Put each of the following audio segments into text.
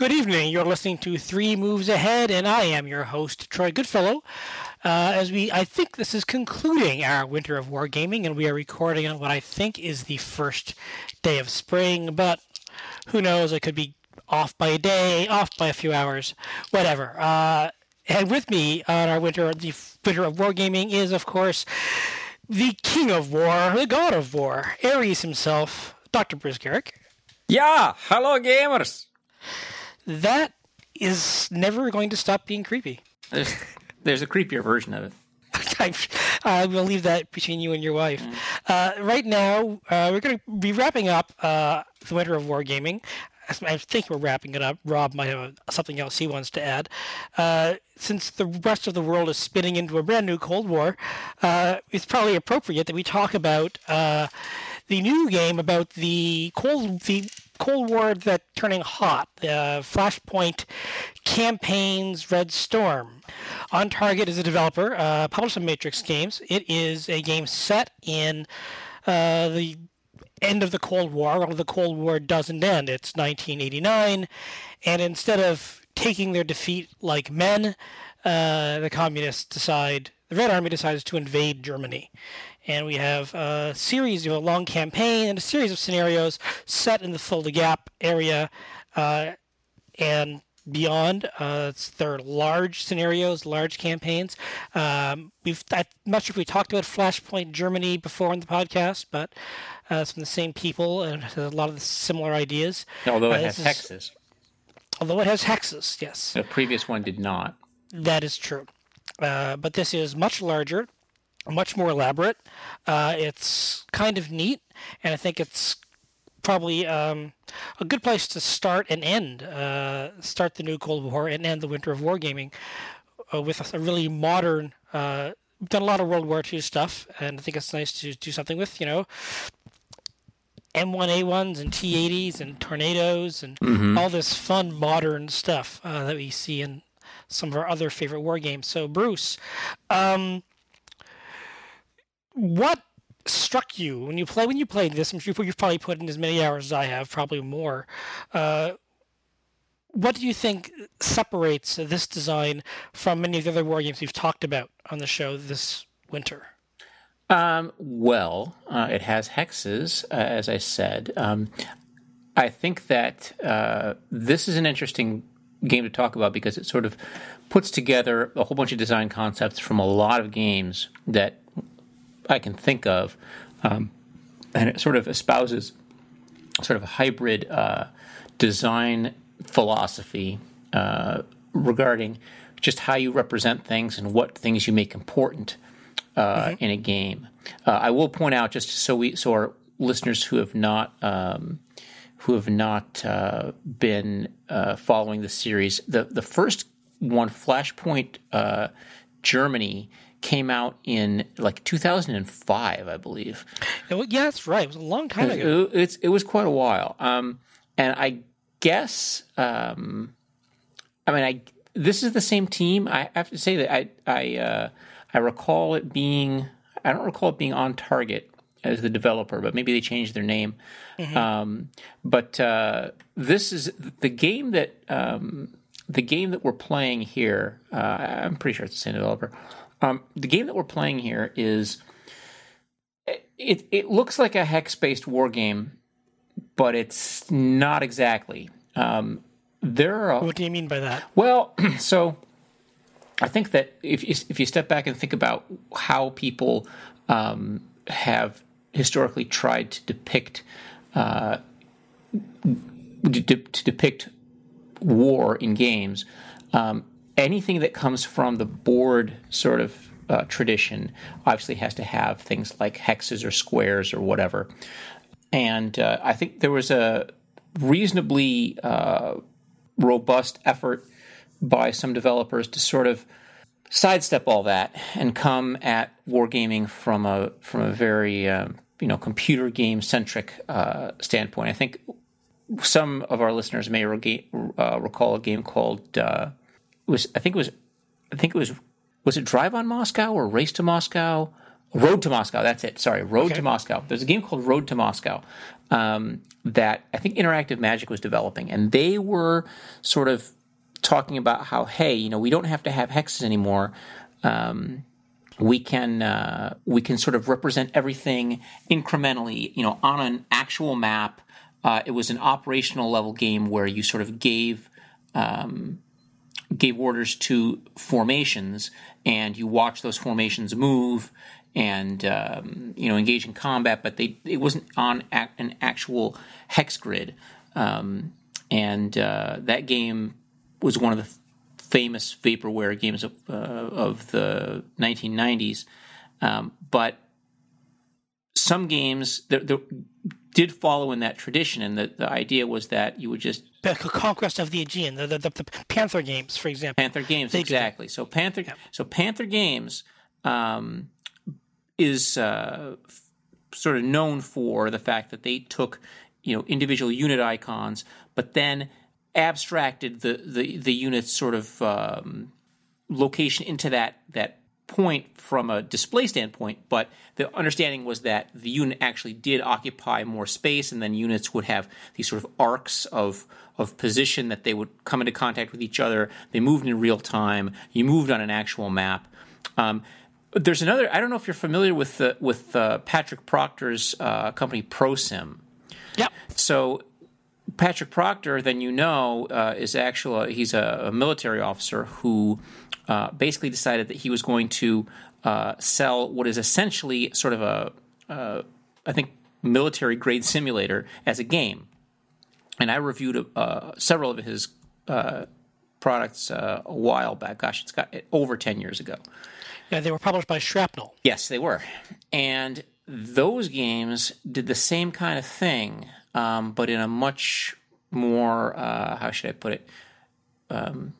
Good evening. You're listening to Three Moves Ahead, and I am your host, Troy Goodfellow. Uh, as we, I think this is concluding our winter of wargaming, and we are recording on what I think is the first day of spring, but who knows? It could be off by a day, off by a few hours, whatever. Uh, and with me on our winter, the winter of wargaming is, of course, the king of war, the god of war, Ares himself, Dr. Bruce Geryk. Yeah, hello gamers. That is never going to stop being creepy. There's, there's a creepier version of it. I will leave that between you and your wife. Mm. Uh, right now, uh, we're going to be wrapping up uh, the Winter of Wargaming. I think we're wrapping it up. Rob might have something else he wants to add. Uh, since the rest of the world is spinning into a brand new Cold War, uh, it's probably appropriate that we talk about uh, the new game about the Cold the Cold War that turning hot. The Flashpoint campaigns Red Storm. On Target is a developer, uh, published in Matrix Games. It is a game set in uh, the end of the Cold War, although the Cold War doesn't end. It's 1989, and instead of taking their defeat like men, uh, the communists decide, the Red Army decides to invade Germany. And we have a series of a long campaign and a series of scenarios set in the Fulda Gap area uh, and beyond. Uh, they're large scenarios, large campaigns. Um, we've I'm not sure if we talked about Flashpoint Germany before on the podcast, but uh, it's from the same people and has a lot of the similar ideas. Although it uh, has hexes. Although it has hexes, yes. The previous one did not. That is true. Uh, but this is much larger, much more elaborate. Uh, it's kind of neat, and I think it's probably um, a good place to start and end. Uh, start the new Cold War and end the Winter of Wargaming uh, with a really modern. Uh, we've done a lot of World War II stuff, and I think it's nice to do something with you know M1A1s and T80s and tornadoes and mm-hmm. all this fun modern stuff uh, that we see in some of our other favorite war games. So, Bruce, um, what struck you when you play when you played this? I'm sure you've probably put in as many hours as I have, probably more. Uh, what do you think separates this design from many of the other war games we've talked about on the show this winter? Um, well, uh, it has hexes, uh, as I said. Um, I think that uh, this is an interesting game to talk about because it sort of puts together a whole bunch of design concepts from a lot of games that I can think of, um, and it sort of espouses sort of a hybrid uh, design philosophy uh, regarding just how you represent things and what things you make important uh, mm-hmm. in a game. Uh, I will point out just so we so our listeners who have not um, who have not uh, been uh, following the series, the the first one, Flashpoint uh, Germany, came out in like 2005, I believe. yeah, that's right. It was a long time ago. It, it's, it was quite a while. Um, and I guess, um, I mean, I this is the same team. I have to say that I I uh, I recall it being, I don't recall it being on target as the developer, but maybe they changed their name. Mm-hmm. Um, but uh, this is the game that um, the game that we're playing here. Uh, I'm pretty sure it's the same developer. Um, the game that we're playing here is it. It looks like a hex based war game, but it's not exactly. Um, there are. What do you mean by that? Well, so I think that if you, if you step back and think about how people um, have historically tried to depict uh, to, to, depict war in games, um, anything that comes from the board sort of uh, tradition obviously has to have things like hexes or squares or whatever. And uh, I think there was a reasonably uh, robust effort by some developers to sort of sidestep all that and come at wargaming from a from a very uh, you know computer game centric uh, standpoint. I think some of our listeners may rega- uh, recall a game called was I think it was I think it was was it Drive on Moscow or Race to Moscow? Road to Moscow. That's it. Sorry, Road okay. to Moscow. There's a game called Road to Moscow, um, that I think Interactive Magic was developing, and they were sort of talking about how, hey, you know, we don't have to have hexes anymore. Um, we can uh, we can sort of represent everything incrementally, you know, on an actual map. Uh, it was an operational level game where you sort of gave um, gave orders to formations, and you watch those formations move and um, you know engage in combat. But they it wasn't on an actual hex grid, um, and uh, that game was one of the famous vaporware games of, uh, of the 1990s. Um, but some games there, there did follow in that tradition, and the, the idea was that you would just the conquest of the Aegean, the, the, the Panther games, for example. Panther games, they exactly. So Panther, yeah. so Panther games um, is uh, f- sort of known for the fact that they took you know individual unit icons, but then abstracted the the the unit's sort of um, location into that that point from a display standpoint, but the understanding was that the unit actually did occupy more space, and then units would have these sort of arcs of of position that they would come into contact with each other. They moved in real time. You moved on an actual map. Um, there's another. I don't know if you're familiar with the, with uh, Patrick Proctor's uh, company ProSim. Yeah. So Patrick Proctor, then you know, uh, is actually he's a, a, military officer who uh, basically decided that he was going to uh, sell what is essentially sort of a, uh, I think, military grade simulator as a game. And I reviewed uh, several of his uh, products a while back. Gosh, it's got over ten years ago. Yeah, they were published by Shrapnel. Yes, they were, and those games did the same kind of thing um, but in a much more uh, how should I put it um,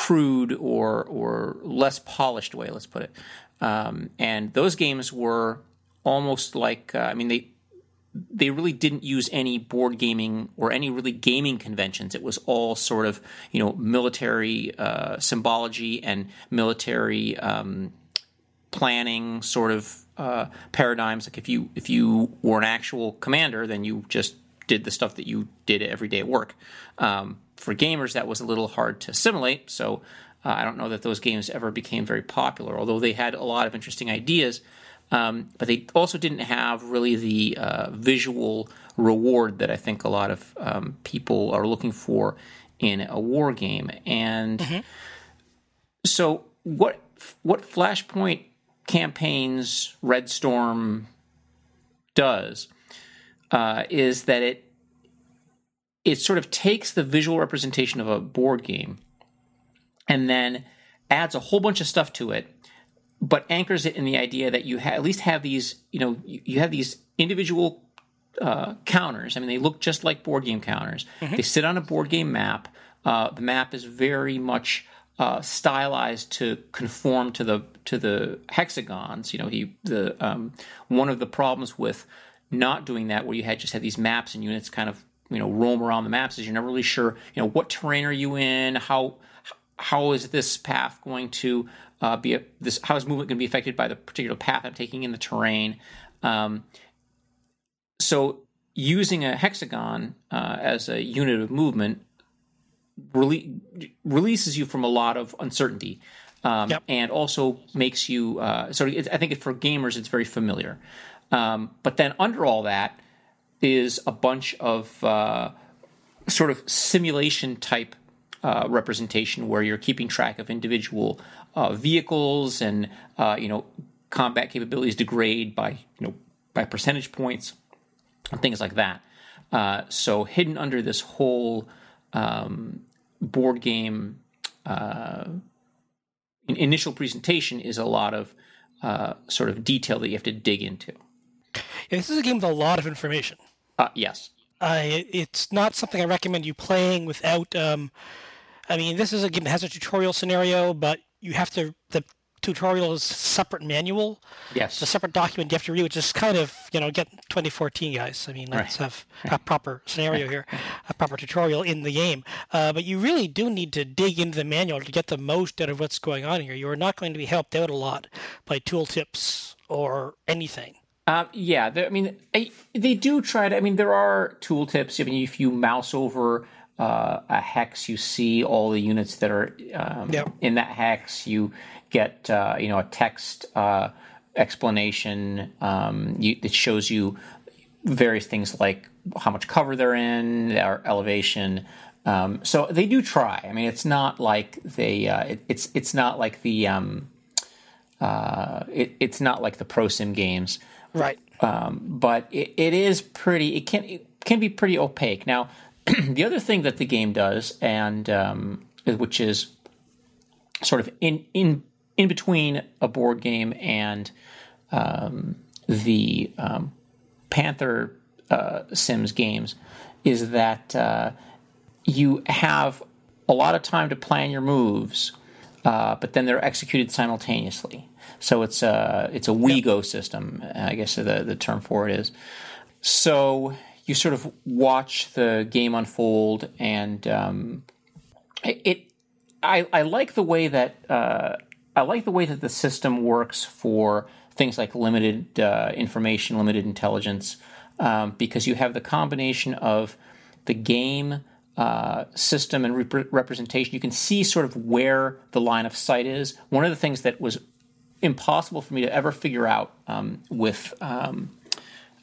crude or or less polished way. Let's put it. Um, and those games were almost like uh, I mean they they really didn't use any board gaming or any really gaming conventions. It was all sort of you know military uh, symbology and military um, planning sort of uh, paradigms. Like if you if you were an actual commander, then you just did the stuff that you did every day at work. Um, for gamers, that was a little hard to assimilate. So uh, I don't know that those games ever became very popular, although they had a lot of interesting ideas. Um, but they also didn't have really the uh, visual reward that I think a lot of um, people are looking for in a war game. And mm-hmm. so, what what Flashpoint campaigns Red Storm does uh, is that it it sort of takes the visual representation of a board game and then adds a whole bunch of stuff to it, but anchors it in the idea that you ha- at least have these you know you, you have these individual uh, counters. I mean, they look just like board game counters. Mm-hmm. They sit on a board game map. Uh, the map is very much uh, stylized to conform to the to the hexagons. You know, he the um, one of the problems with not doing that, where you had just had these maps and units kind of you know roam around the maps, is you're never really sure you know what terrain are you in, how how is this path going to uh, be a, this how is movement going to be affected by the particular path I'm taking in the terrain. Um, so using a hexagon uh, as a unit of movement rele- releases you from a lot of uncertainty. Um, yep. And also makes you uh, so. I think for gamers, it's very familiar. Um, but then under all that is a bunch of uh, sort of simulation type uh, representation where you're keeping track of individual uh, vehicles and uh, you know combat capabilities degrade by you know by percentage points and things like that. Uh, so hidden under this whole um, board game uh, initial presentation is a lot of sort of detail that you have to dig into. Yeah, this is a game with a lot of information. Uh, yes. Uh, it's not something I recommend you playing without. Um, I mean, this is a game that has a tutorial scenario, but you have to. The tutorial is separate manual. Yes. It's a separate document you have to read, which is kind of, you know, get 2014, guys. I mean, let's right. have a proper scenario here, a proper tutorial in the game. Uh, but you really do need to dig into the manual to get the most out of what's going on here. You are not going to be helped out a lot by tooltips or anything. Uh, yeah, I mean, I, they do try to. I mean, there are tooltips. I mean, if you mouse over uh, a hex, you see all the units that are um, Yep. in that hex. You get uh, you know a text uh, explanation um, you, that shows you various things like how much cover they're in, their elevation. Um, so they do try. I mean, it's not like they. Uh, it, it's it's not like the. Um, uh, it, it's not like the ProSim games Right. um, but it, it is pretty. It can it can be pretty opaque. Now, the other thing that the game does, and um, which is sort of in in in between a board game and um, the um, Panther uh, Sims games, is that uh, you have a lot of time to plan your moves, uh, but then they're executed simultaneously. So it's a it's a WeGo system, I guess the the term for it is. So you sort of watch the game unfold, and um, it, it I, I like the way that uh, I like the way that the system works for things like limited uh, information, limited intelligence, um, because you have the combination of the game uh, system and rep- representation. You can see sort of where the line of sight is. One of the things that was impossible for me to ever figure out um, with um,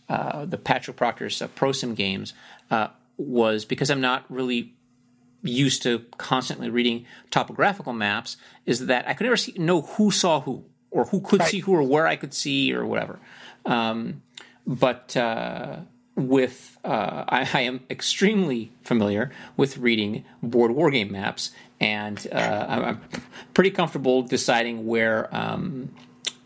uh, the Patrick Proctor's uh, ProSim games uh, was because I'm not really used to constantly reading topographical maps is that I could never see, know who saw who or who could Right. see who or where I could see or whatever. Um, but uh, with uh, I, I am extremely familiar with reading board wargame maps, and uh, I'm, I'm pretty comfortable deciding where um,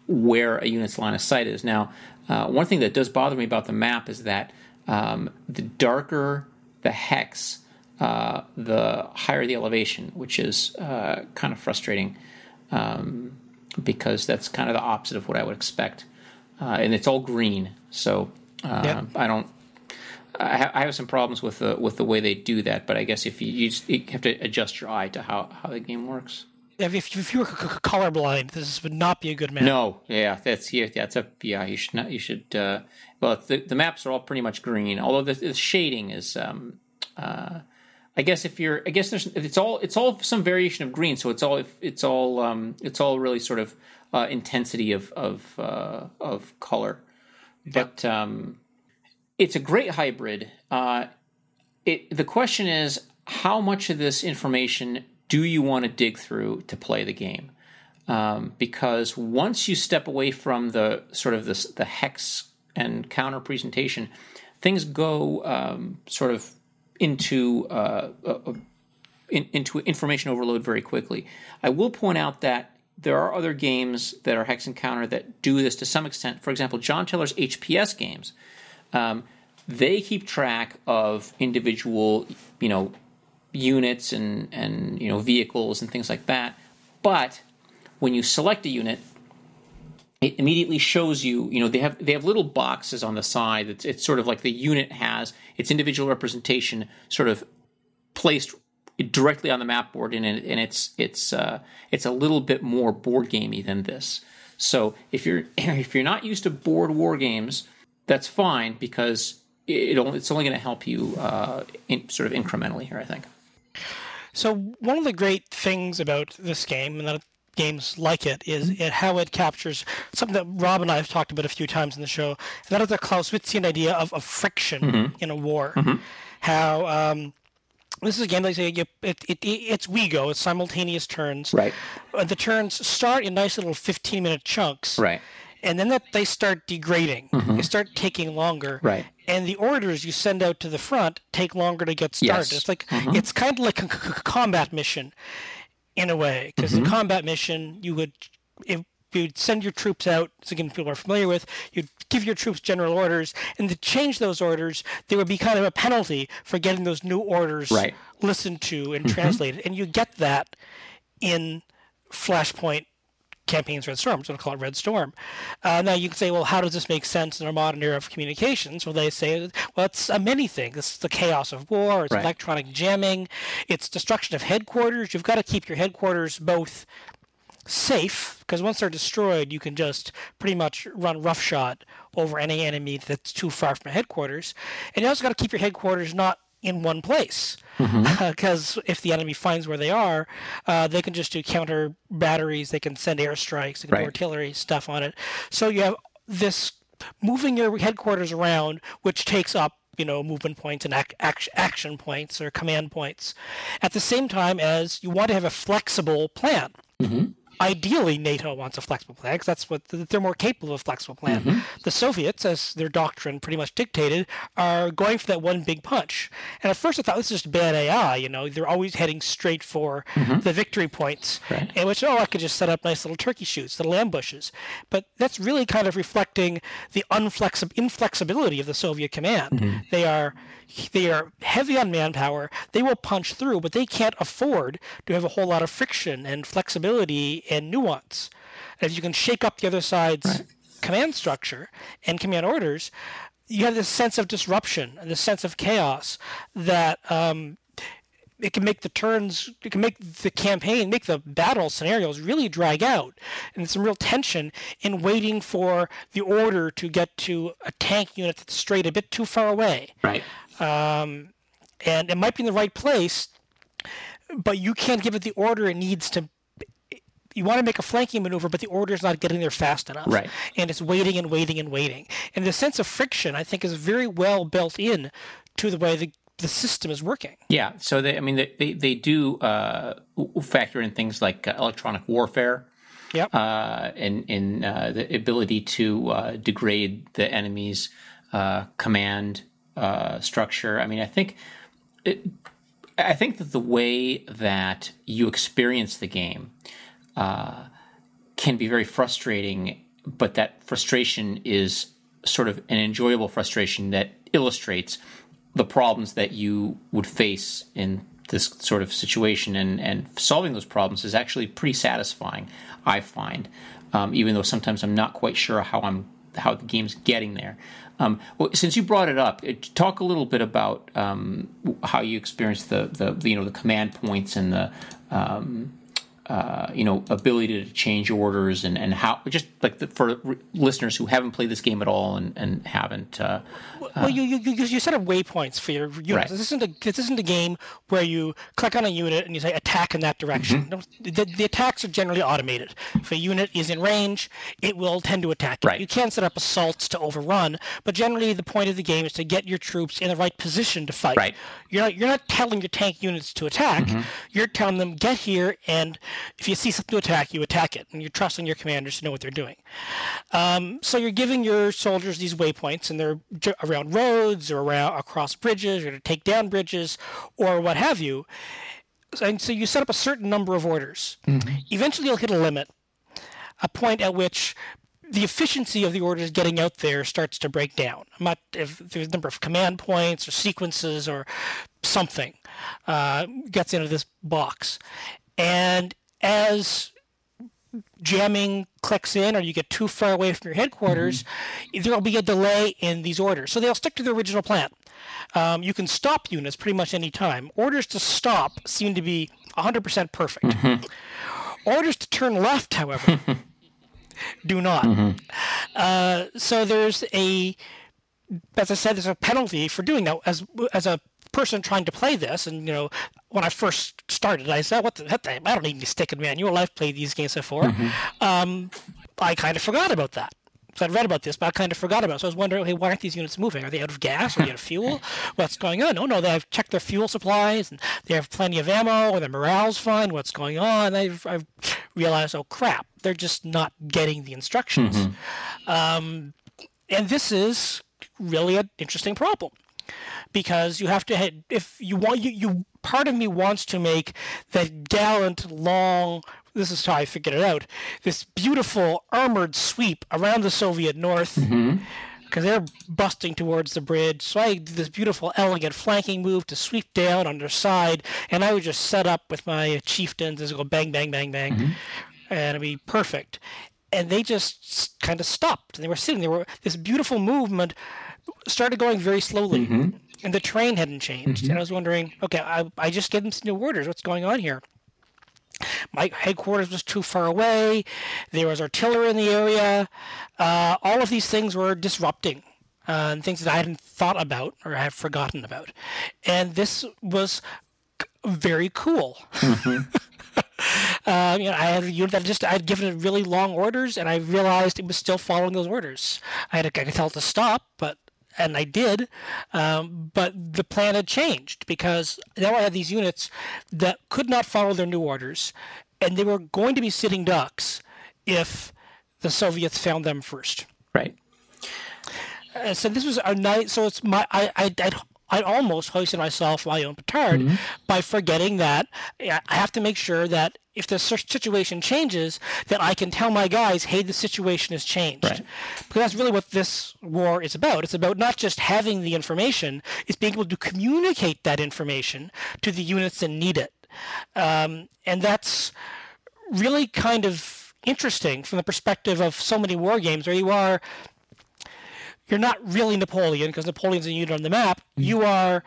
where a unit's line of sight is. Now, uh, one thing that does bother me about the map is that um, the darker the hex, uh, the higher the elevation, which is uh, kind of frustrating um, because that's kind of the opposite of what I would expect. Uh, and it's all green, so uh, Yep. I don't. I, ha- I have some problems with the with the way they do that, but I guess if you, you, you have to adjust your eye to how, how the game works. If, if, you were colorblind, this would not be a good map. No, yeah, that's yeah, that's a yeah. You should not. You should. Uh, well, the the maps are all pretty much green, although the, the shading is. Um, uh, I guess if you're, I guess there's, it's all, it's all some variation of green. So it's all, it's all, um, it's all really sort of uh, intensity of of uh, of color. But um, it's a great hybrid. Uh, it the question is how much of this information do you want to dig through to play the game? um, because once you step away from the sort of this, the hex and counter presentation, things go um, sort of into uh, uh, uh, in, into information overload very quickly. I will point out that there are other games that are hex and counter that do this to some extent. For example, John Tiller's HPS games, um, they keep track of individual, you know, units and and you know vehicles and things like that. But when you select a unit, it immediately shows you. You know, they have they have little boxes on the side. It's, it's sort of like the unit has its individual representation, sort of placed directly on the map board, and, and it's it's uh, it's a little bit more board gamey than this. So if you're if you're not used to board war games, that's fine because it, it it's only going to help you uh, in, sort of incrementally here. I think. So one of the great things about this game, and that games like it, is it, how it captures something that Rob and I have talked about a few times in the show, and that is the Clausewitzian idea of, of friction in a war. How um, this is a game like say you, it, it, it it's WeGo, it's simultaneous turns. Right. And the turns start in nice little 15 minute chunks. Right. And then that they start degrading. Mm-hmm. They start taking longer. Right. And the orders you send out to the front take longer to get started. Yes. It's like mm-hmm. it's kind of like a combat mission in a way because the mm-hmm. combat mission you would if you'd send your troops out so again people are familiar with you'd give your troops general orders and to change those orders there would be kind of a penalty for getting those new orders Right. listened to and translated and you get that in flashpoint campaigns red storm so i'm going to call it red storm uh, now you can say well how does this make sense in our modern era of communications well they say well it's a many things it's the chaos of war it's Right. electronic jamming it's destruction of headquarters you've got to keep your headquarters both safe because once they're destroyed, you can just pretty much run roughshod over any enemy that's too far from headquarters. And you also got to keep your headquarters not in one place because mm-hmm. uh, if the enemy finds where they are, uh, they can just do counter batteries. They can send airstrikes. They can right. do artillery stuff on it. So you have this moving your headquarters around, which takes up you know movement points and ac- action points or command points, at the same time as you want to have a flexible plan. Mm-hmm ideally NATO wants a flexible plan because that's what they're more capable of a flexible plan. Mm-hmm. The Soviets, as their doctrine pretty much dictated, are going for that one big punch. And at first I thought this is just bad AI. You know, they're always heading straight for mm-hmm. the victory points, right. in which oh I could just set up nice little turkey shoots, little ambushes. But that's really kind of reflecting the unflexi- inflexibility of the Soviet command. Mm-hmm. They are they are heavy on manpower. They will punch through, but they can't afford to have a whole lot of friction and flexibility and nuance. If you can shake up the other side's right. command structure and command orders, you have this sense of disruption and this sense of chaos that um, it can make the turns, it can make the campaign, make the battle scenarios really drag out. And some real tension in waiting for the order to get to a tank unit that's straight a bit too far away. Right. Um, and it might be in the right place, but you can't give it the order it needs to. You want to make a flanking maneuver, but the order is not getting there fast enough. Right. And it's waiting and waiting and waiting. And the sense of friction, I think, is very well built in to the way the the system is working. Yeah. So they, I mean, they they, they do uh, factor in things like uh, electronic warfare. Yep. Uh, and in uh, the ability to uh, degrade the enemy's uh, command uh, structure. I mean, I think it, I think that the way that you experience the game uh, can be very frustrating, but that frustration is sort of an enjoyable frustration that illustrates the problems that you would face in this sort of situation, and and solving those problems is actually pretty satisfying. I find, um, even though sometimes I'm not quite sure how I'm how the game's getting there. Um, well, since you brought it up, talk a little bit about um, how you experienced the, the, the, you know the command points and the um, uh, you know ability to change orders and, and how just like the, for listeners who haven't played this game at all and, and haven't uh, well, you, you, you set up waypoints for your units. Right. This isn't a this isn't a game where you click on a unit and you say attack in that direction. Mm-hmm. The, the, attacks are generally automated. If a unit is in range, it will tend to attack. You. Right. You can set up assaults to overrun, but generally the point of the game is to get your troops in the right position to fight. Right. You're not you're not telling your tank units to attack. Mm-hmm. You're telling them get here and if you see something to attack, you attack it, and you're trusting your commanders to know what they're doing. Um, so you're giving your soldiers these waypoints, and they're around roads or around across bridges, or to take down bridges, or what have you. And so you set up a certain number of orders. Mm-hmm. Eventually, you'll hit a limit, a point at which the efficiency of the orders getting out there starts to break down. Not if there's a number of command points or sequences or something uh, gets into this box, and as jamming clicks in or you get too far away from your headquarters, mm-hmm. there will be a delay in these orders. So they'll stick to the original plan. Um, you can stop units pretty much any time. Orders to stop seem to be 100% perfect. Mm-hmm. Orders to turn left, however, do not. Mm-hmm. Uh, so there's a, as I said, there's a penalty for doing that. As as a person trying to play this, and you know, when I first started, I said, "What the? heck? I don't need any stick and manual. I've played these games before." Mm-hmm. Um, I kind of forgot about that. So I'd read about this, but I kind of forgot about it. So I was wondering, hey, why aren't these units moving? Are they out of gas? Are they out of fuel? What's going on? Oh, no, they've checked their fuel supplies and they have plenty of ammo, or their morale's fine. What's going on? I've, I've realized, oh, crap, they're just not getting the instructions. Mm-hmm. Um, and this is really an interesting problem because you have to if you want you, you part of me wants to make that gallant long this is how I figured it out this beautiful armored sweep around the Soviet North. Because mm-hmm. they're busting towards the bridge. So I did this beautiful elegant flanking move to sweep down on their side and I would just set up with my chieftains as go bang bang bang bang. Mm-hmm. and it'd be perfect. And they just kind of stopped. And they were sitting there. Were this beautiful movement started going very slowly mm-hmm and the train hadn't changed. Mm-hmm. And I was wondering, okay, I, I just gave them some new orders. What's going on here? my headquarters was too far away. There was artillery in the area. Uh, all of these things were disrupting uh, and things that I hadn't thought about or had forgotten about. And this was very cool. Mm-hmm. uh, you know, I had a unit that just I had given it really long orders, and I realized it was still following those orders. I had to, I could tell it to stop, but and I did, um, but the plan had changed because now I had these units that could not follow their new orders, and they were going to be sitting ducks if the Soviets found them first. Right. Uh, so this was a night. So it's my I I I'd, I almost hoisted myself my own petard mm-hmm. by forgetting that I have to make sure that if the situation changes, that I can tell my guys, hey, the situation has changed. Right. Because that's really what this war is about. It's about not just having the information, it's being able to communicate that information to the units that need it. Um, and that's really kind of interesting from the perspective of so many war games where you are you're not really Napoleon because Napoleon's a unit on the map. Mm-hmm. You are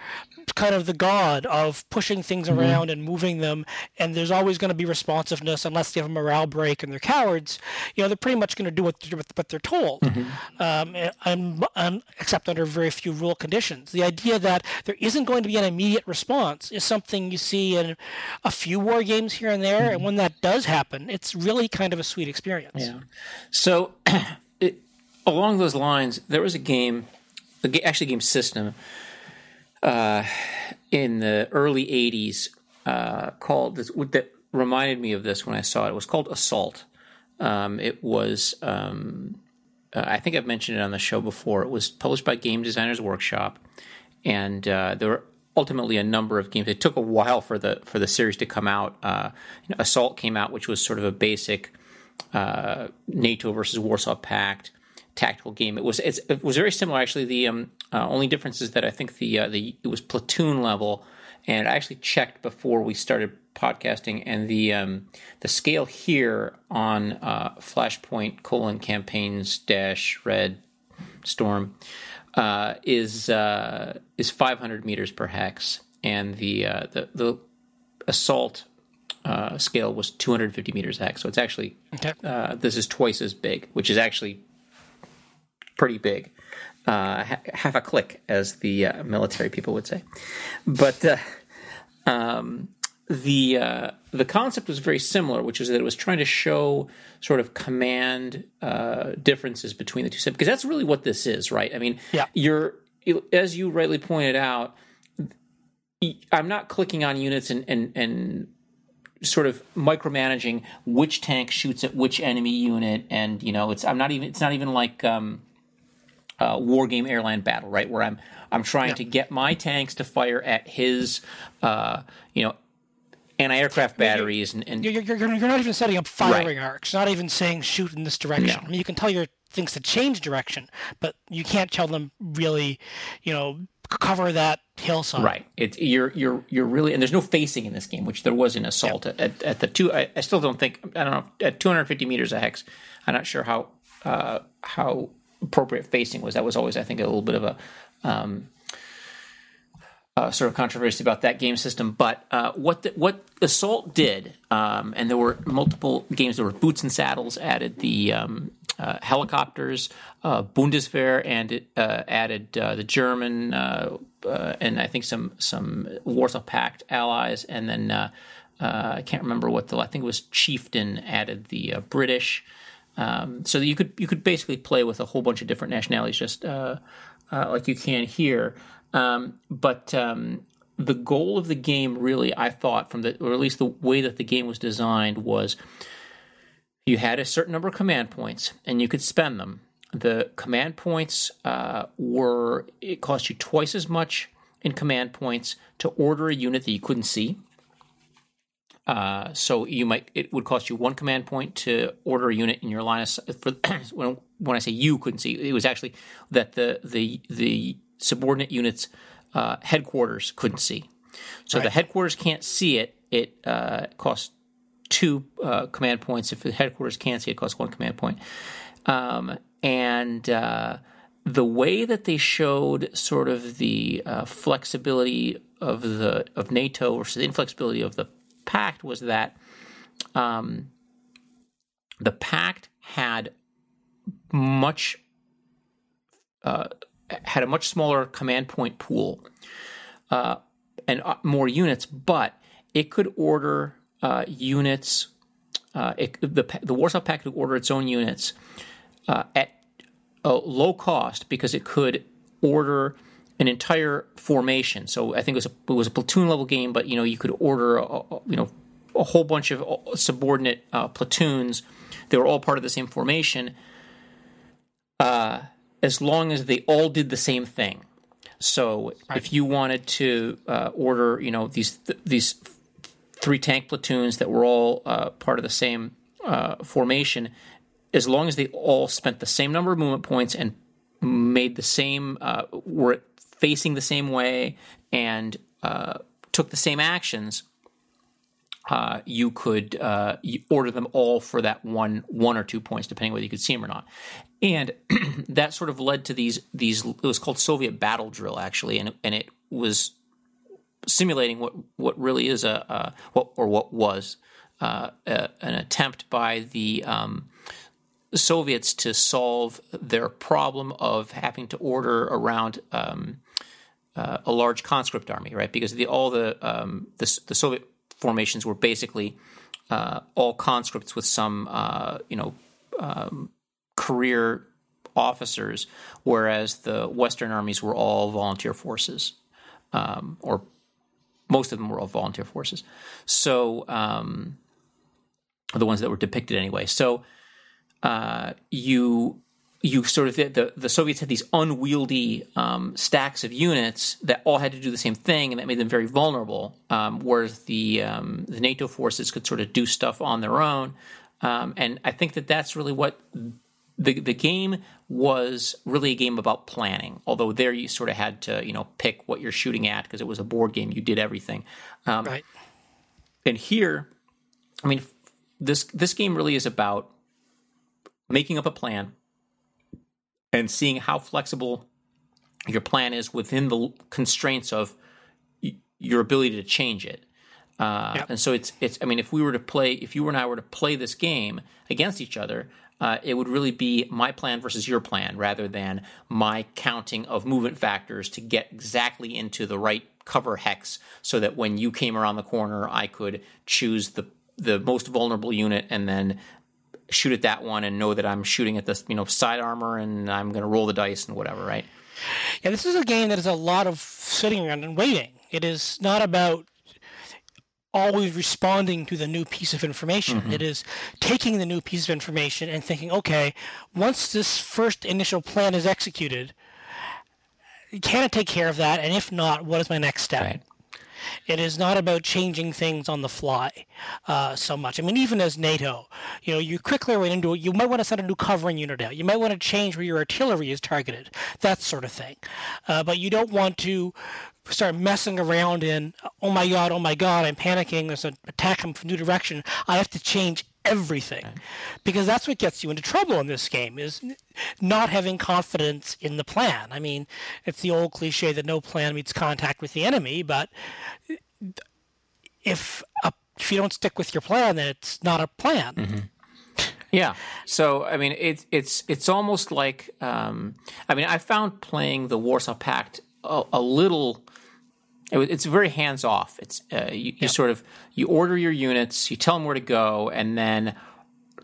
kind of the god of pushing things mm-hmm. around and moving them, and there's always going to be responsiveness unless they have a morale break and they're cowards. You know, they're pretty much going to do what they're, what they're told, mm-hmm. um, and, and, except under very few rule conditions. The idea that there isn't going to be an immediate response is something you see in a few war games here and there, and mm-hmm. when that does happen, it's really kind of a sweet experience. Yeah. So. along those lines, there was a game, actually, a game system uh, in the early '80s uh, called that reminded me of this when I saw it. It was called Assault. Um, it was, um, uh, I think I've mentioned it on the show before. It was published by Game Designers Workshop, and uh, there were ultimately a number of games. It took a while for the for the series to come out. Uh, you know, Assault came out, which was sort of a basic uh, NATO versus Warsaw Pact tactical game. It was it was very similar actually. The um, uh, only difference is that I think the uh, the it was platoon level, and I actually checked before we started podcasting, and the um, the scale here on uh, Flashpoint colon campaigns dash red storm uh, is uh, is 500 meters per hex, and the uh, the the assault uh, scale was 250 meters hex. So it's actually okay. uh, this is twice as big, which is actually pretty big. Uh, half a click, as the uh, military people would say. But uh, um, the uh, the concept was very similar, which is that it was trying to show sort of command uh, differences between the two systems, because that's really what this is, right? I mean, yeah. you're as you rightly pointed out. I'm not clicking on units and and and sort of micromanaging which tank shoots at which enemy unit, and you know, it's I'm not even it's not even like um, uh, war game AirLand Battle, right? Where I'm I'm trying yeah. to get my tanks to fire at his, uh, you know, anti-aircraft batteries, and, and you're, you're, you're, not even setting up firing right. arcs. Not even saying shoot in this direction. No. I mean, you can tell your things to change direction, but you can't tell them really, you know, cover that hillside. Right. It's you're you're you're really and there's no facing in this game, which there was in Assault yep. at, at the two. I, I, still don't think I don't know at 250 meters a hex. I'm not sure how uh, how appropriate facing was. That was always, I think, a little bit of a um, uh, sort of controversy about that game system. But uh, what the, what Assault did, um, and there were multiple games. There were Boots and Saddles added the um, uh, helicopters, uh, Bundeswehr, and it uh, added uh, the German and I think some some Warsaw Pact allies, and then I can't remember what the I think it was Chieftain added the British. Um, so you could you could basically play with a whole bunch of different nationalities, just uh, uh, like you can here. Um, but um, the goal of the game, really, I thought, from the or at least the way that the game was designed, was you had a certain number of command points, and you could spend them. The command points uh, were it cost you twice as much in command points to order a unit that you couldn't see. Uh, so you might it would cost you one command point to order a unit in your line of for when when I say you couldn't see it was actually that the the the subordinate units uh, headquarters couldn't see. So right. the headquarters can't see it. It uh, costs two uh, command points. If the headquarters can't see it, it costs one command point. Um, and uh, the way that they showed sort of the uh, flexibility of the of NATO versus the inflexibility of the pact was that um, the Pact had much uh, had a much smaller command point pool uh, and uh, more units, but it could order uh, units. Uh, it, the the Warsaw Pact could order its own units uh, at a low cost because it could order an entire formation. So I think it was a, it was a platoon level game, but you know you could order a, you know a whole bunch of subordinate uh, platoons. They were all part of the same formation, uh, as long as they all did the same thing. So right. if you wanted to uh, order, you know these th- these three tank platoons that were all uh, part of the same uh, formation, as long as they all spent the same number of movement points and made the same uh, were facing the same way and uh, took the same actions, uh, you could uh, you order them all for that one one or two points, depending whether you could see them or not. And that sort of led to these these. It was called Soviet battle drill actually, and and it was simulating what what really is a, a what or what was uh, a, an attempt by the um, Soviets to solve their problem of having to order around um, uh, a large conscript army, right? Because the, all the, um, the, the Soviet formations were basically uh, all conscripts with some uh, you know um, career officers, whereas the Western armies were all volunteer forces, um, or most of them were all volunteer forces. So um, the ones that were depicted anyway. So uh, you you sort of the, the Soviets had these unwieldy um, stacks of units that all had to do the same thing, and that made them very vulnerable. Um, whereas the um, the NATO forces could sort of do stuff on their own, um, and I think that that's really what the the game was really a game about planning. Although there you sort of had to you know pick what you're shooting at because it was a board game. You did everything, um, right? And here, I mean, this this game really is about making up a plan and seeing how flexible your plan is within the constraints of your ability to change it. Uh, yep. And so it's it's. I mean, if we were to play, if you and I were to play this game against each other, uh, it would really be my plan versus your plan, rather than my counting of movement factors to get exactly into the right cover hex, so that when you came around the corner, I could choose the the most vulnerable unit and then shoot at that one and know that I'm shooting at this, you know, side armor and I'm going to roll the dice and whatever, right? Yeah, this is a game that is a lot of sitting around and waiting. It is not about always responding to the new piece of information. Mm-hmm. It is taking the new piece of information and thinking, okay, once this first initial plan is executed, can it take care of that? And if not, what is my next step? Right. It is not about changing things on the fly uh, so much. I mean, even as NATO, you know, you quickly run into it. You might want to send a new covering unit out. You might want to change where your artillery is targeted, that sort of thing. Uh, but you don't want to start messing around in, oh my god, oh my god, I'm panicking. There's an attack from a new direction. I have to change everything because that's what gets you into trouble in this game is not having confidence in the plan i mean it's the old cliche that no plan meets contact with the enemy but if a, if you don't stick with your plan then it's not a plan mm-hmm. Yeah. So I mean, it's it's it's almost like um, I mean, I found playing the Warsaw Pact a, a little it, it's very hands off. It's uh, you, you sort of you order your units, you tell them where to go, and then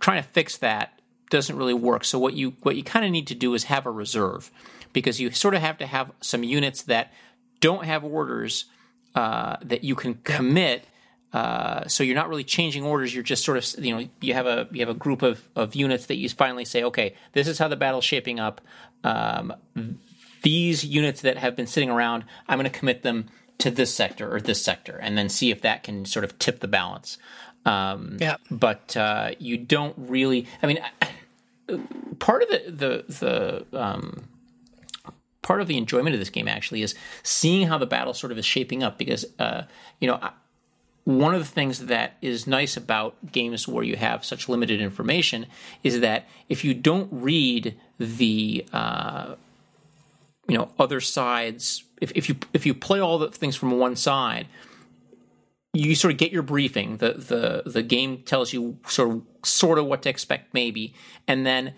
trying to fix that doesn't really work. So what you what you kind of need to do is have a reserve because you sort of have to have some units that don't have orders uh, that you can commit. Uh, so you're not really changing orders. You're just sort of you know you have a you have a group of, of units that you finally say, okay, this is how the battle's shaping up. Um, these units that have been sitting around, I'm going to commit them to this sector or this sector, and then see if that can sort of tip the balance. Um, yeah. But uh, you don't really. I mean, part of the the the um, part of the enjoyment of this game actually is seeing how the battle sort of is shaping up because uh, you know. one of the things that is nice about games where you have such limited information is that if you don't read the uh, you know other sides if, if you if you play all the things from one side you sort of get your briefing. The the the game tells you sort of sort of what to expect, maybe, and then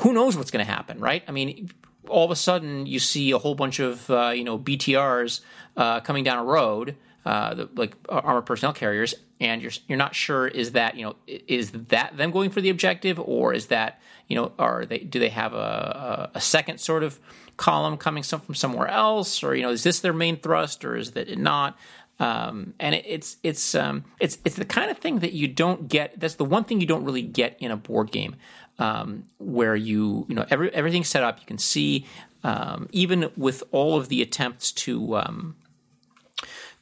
who knows what's going to happen, right? I mean, all of a sudden you see a whole bunch of uh, you know BTRs uh, coming down a road, uh, the, like armored personnel carriers, and you're you're not sure is that you know is that them going for the objective or is that you know are they do they have a, a, second sort of column coming some, from somewhere else or you know is this their main thrust or is that not um, and it, it's it's um, it's it's the kind of thing that you don't get. That's the one thing you don't really get in a board game, um, where you you know every, everything's set up. You can see um, even with all of the attempts to um,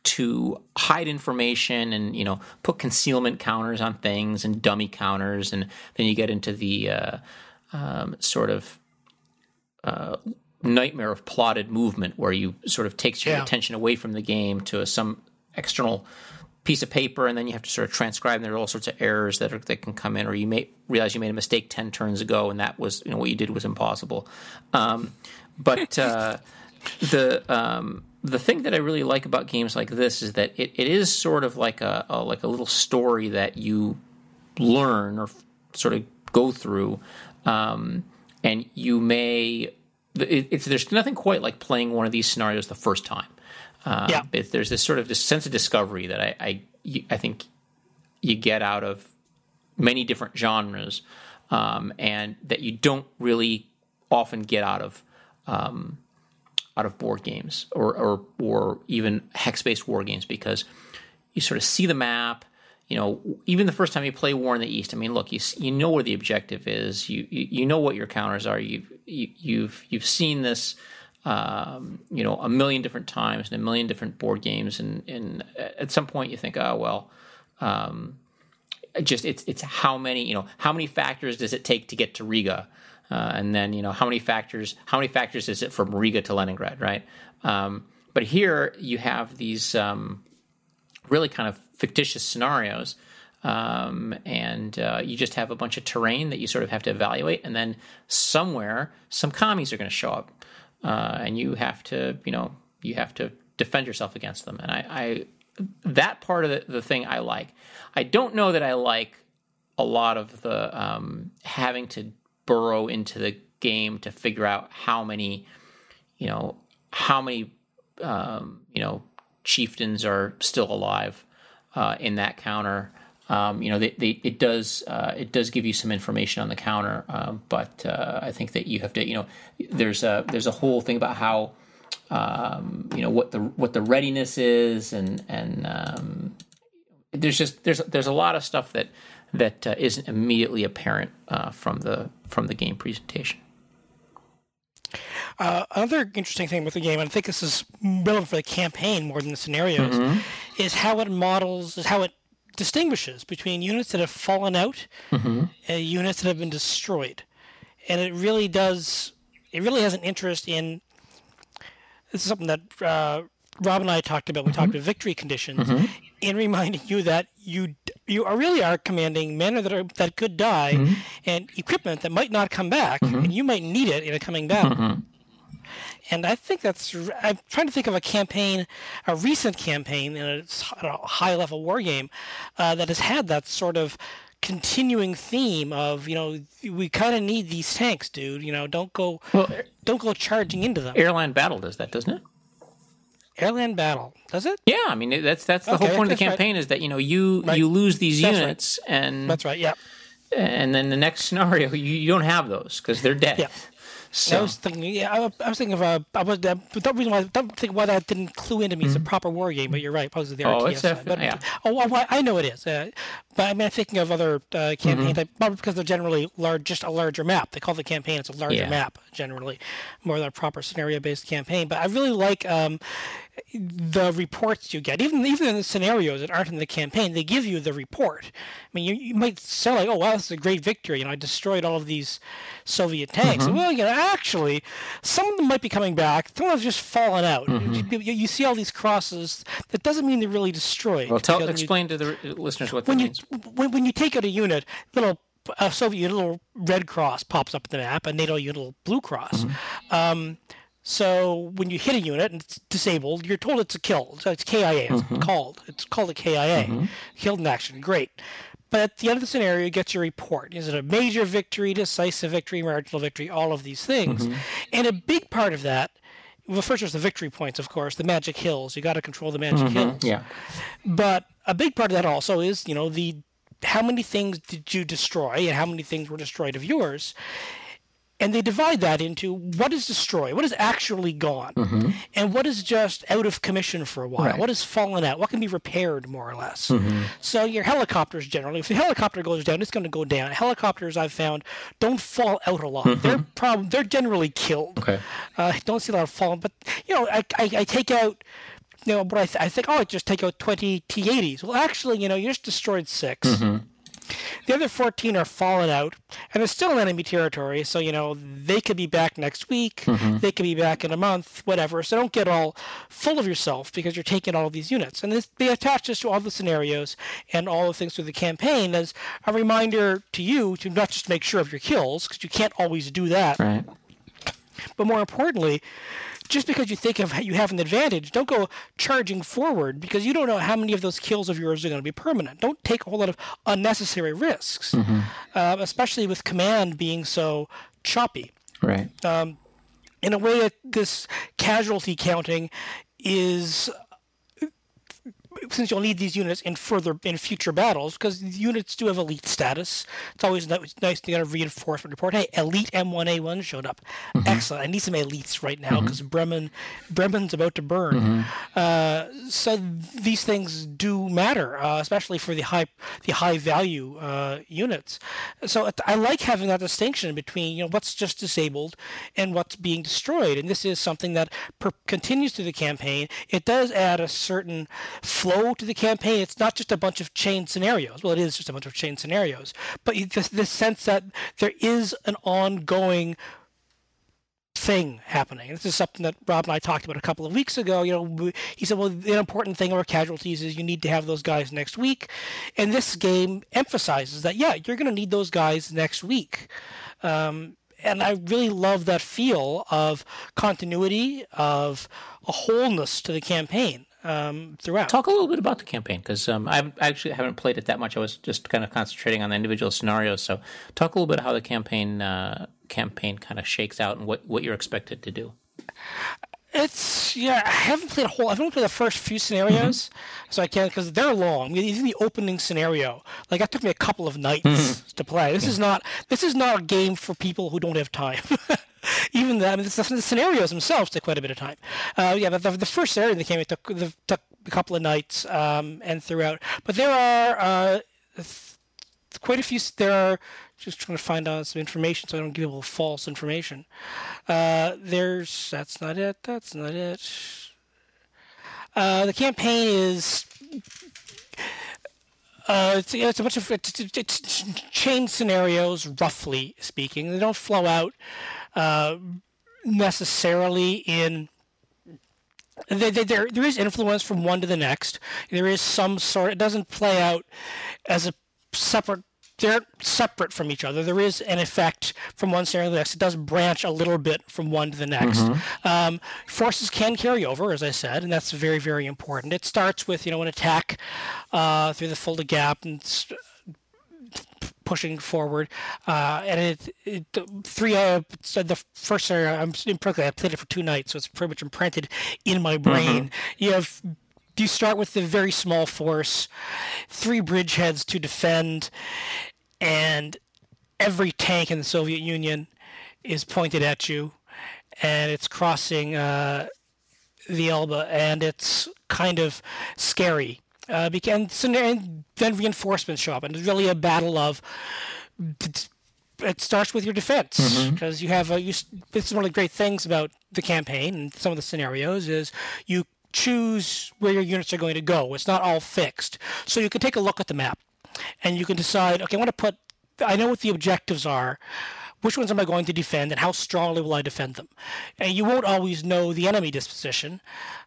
to hide information and you know put concealment counters on things and dummy counters, and then you get into the uh, um, sort of uh, nightmare of plotted movement where you sort of takes your yeah. attention away from the game to some external piece of paper and then you have to sort of transcribe and there are all sorts of errors that are, that can come in or you may realize you made a mistake 10 turns ago and that was you know what you did was impossible um, but uh, the um, the thing that I really like about games like this is that it, it is sort of like a, a like a little story that you learn or f- sort of go through um, and you may it's there's nothing quite like playing one of these scenarios the first time. Um, yeah. It, there's this sort of this sense of discovery that I, I, I think you get out of many different genres, um, and that you don't really often get out of um, out of board games or or, or even hex based war games because you sort of see the map you know, even the first time you play War in the East, I mean, look, you you know where the objective is. You you, you know what your counters are. You've you, have you you've seen this, um, you know, a million different times in a million different board games, and and at some point you think, oh well, um, just it's it's how many you know how many factors does it take to get to Riga, uh, and then you know how many factors how many factors is it from Riga to Leningrad, right? Um, but here you have these um, really kind of fictitious scenarios. Um, and uh, you just have a bunch of terrain that you sort of have to evaluate, and then somewhere some commies are going to show up, uh, and you have to, you know, you have to defend yourself against them. And I, I that part of the, the, thing I like. I don't know that I like a lot of the um, having to burrow into the game to figure out how many, you know, how many, um, you know, chieftains are still alive uh, in that counter. Um, you know, they, they, it does uh, it does give you some information on the counter, um, but uh, I think that you have to, you know, there's a there's a whole thing about how um, you know what the what the readiness is, and and um, there's just there's there's a lot of stuff that that uh, not immediately apparent uh, from the from the game presentation. Uh, another interesting thing with the game, and I think this is relevant for the campaign more than the scenarios, mm-hmm. is how it models, is how it distinguishes between units that have fallen out mm-hmm. and units that have been destroyed. And it really does, it really has an interest in, this is something that uh, Rob and I talked about. We mm-hmm. talked about victory conditions mm-hmm. in reminding you that you you are really are commanding men that are that could die mm-hmm. and equipment that might not come back, mm-hmm. and you might need it in a coming battle. Mm-hmm. And I think that's. I'm trying to think of a campaign, a recent campaign in a, a high level war game uh, that has had that sort of continuing theme of you know we kind of need these tanks, dude. You know, don't go well, don't go charging into them. AirLand Battle does that, doesn't it? AirLand Battle does it? Yeah, I mean that's that's the okay, whole point of the campaign right. is that you know you right. you lose these that's units right. and that's right. Yeah. And then the next scenario, you, you don't have those because they're dead. Yeah. So. I was thinking, yeah, I, I was thinking of uh, I was uh, the reason why don't think why that didn't clue into me. Mm-hmm. It's a mm-hmm. proper war game, but you're right. To the oh, RTS, it's a, but, yeah. Oh, I know it is. Uh, but I mean, I'm thinking of other uh, campaigns, mm-hmm. probably because they're generally large, just a larger map. They call the campaign it's a larger yeah. map generally, more than a proper scenario-based campaign. But I really like um, the reports you get, even even in the scenarios that aren't in the campaign, they give you the report. I mean, you, you might say like, "Oh, wow, this is a great victory," you know, I destroyed all of these Soviet tanks. Mm-hmm. Well, you know, actually, some of them might be coming back. Some of them have just fallen out. Mm-hmm. You, you, see all these crosses. That doesn't mean they're really destroyed. Well, tell, explain you, to the listeners what when that you, means. When, when you take out a unit, little a Soviet little red cross pops up in the map, a NATO unit little blue cross. Mm-hmm. Um, So when you hit a unit and it's disabled, you're told it's a kill. So it's KIA. It's mm-hmm. called. It's called a KIA. Mm-hmm. Killed in action. Great. But at the end of the scenario, you get your report. Is it a major victory, decisive victory, marginal victory, all of these things? Mm-hmm. And a big part of that, well, first there's the victory points, of course, the magic hills. You got to control the magic mm-hmm. hills. Yeah. But a big part of that also is, you know, the how many things did you destroy and how many things were destroyed of yours and they divide that into what is destroyed, what is actually gone, mm-hmm. and what is just out of commission for a while, right. what has fallen out, what can be repaired more or less. Mm-hmm. So your helicopters generally, if the helicopter goes down, it's going to go down. Helicopters I've found don't fall out a lot. Mm-hmm. They're prob- they're generally killed. Okay. Uh, don't see a lot of falling, but you know I, I, I take out you know, but I, th- I think, oh, I just take out 20 T80s. Well, actually, you know, you just destroyed 6 mm-hmm. The other 14 are fallen out, and they're still in enemy territory, so, you know, they could be back next week, mm-hmm. they could be back in a month, whatever. So don't get all full of yourself because you're taking all of these units. And this, they attach this to all the scenarios and all the things through the campaign as a reminder to you to not just make sure of your kills, because you can't always do that. Right. But more importantly, just because you think of you have an advantage, don't go charging forward because you don't know how many of those kills of yours are going to be permanent. Don't take a whole lot of unnecessary risks, mm-hmm. uh, especially with command being so choppy. Right. Um, in a way, this casualty counting is since you'll need these units in further in future battles because units do have elite status. It's always nice to get a reinforcement report. Hey, elite M1A1 showed up. Mm-hmm. Excellent. I need some elites right now because mm-hmm. Bremen Bremen's about to burn. Mm-hmm. Uh, so these things do matter, uh, especially for the high the high value uh, units. So I like having that distinction between you know what's just disabled and what's being destroyed, and this is something that per- continues through the campaign. It does add a certain flow to the campaign. It's not just a bunch of chain scenarios. Well, it is just a bunch of chain scenarios, but the sense that there is an ongoing thing happening. This is something that Rob and I talked about a couple of weeks ago. You know, he said, well, the important thing about casualties is you need to have those guys next week. And this game emphasizes that, yeah, you're going to need those guys next week. Um, and I really love that feel of continuity, of a wholeness to the campaign um, throughout. Talk a little bit about the campaign because um, I actually haven't played it that much. I was just kind of concentrating on the individual scenarios. So, talk a little bit how the campaign uh, campaign kind of shakes out and what, what you're expected to do. It's yeah. I haven't played a whole. I've only played the first few scenarios, mm-hmm. so I can't because they're long. Even the opening scenario, like that took me a couple of nights mm-hmm. to play. This yeah. is not. This is not a game for people who don't have time. even the, I mean, the, the, scenarios themselves took quite a bit of time. Uh, yeah, but the, the first area that came it took, the, took a couple of nights um, and throughout. But there are uh, th- quite a few. There are just trying to find out some information so I don't give people false information. Uh, there's that's not it. That's not it. Uh, the campaign is uh, it's, it's, a bunch of it's, it's, chain scenarios, roughly speaking. They don't flow out uh, necessarily in there there is influence from one to the next. There is some sort. It doesn't play out as a separate. They're separate from each other. There is an effect from one scenario to the next. It does branch a little bit from one to the next. Mm-hmm. Um, forces can carry over, as I said, and that's very very important. It starts with you know an attack uh, through the Fulda Gap and pushing forward. Uh, and it, it three uh, the first area I'm I played it for two nights, so it's pretty much imprinted in my mm-hmm. brain. Mm-hmm. You have you start with the very small force, three bridgeheads to defend, and every tank in the Soviet Union is pointed at you, and it's crossing uh, the Elbe, and it's kind of scary uh, because, and then reinforcements show up, and it's really a battle of. It starts with your defense because mm-hmm. you have a. You, this is one of the great things about the campaign and some of the scenarios is you choose where your units are going to go. It's not all fixed, so you can take a look at the map, and you can decide. Okay, I want to put. I know what the objectives are which ones am I going to defend and how strongly will I defend them? And you won't always know the enemy disposition.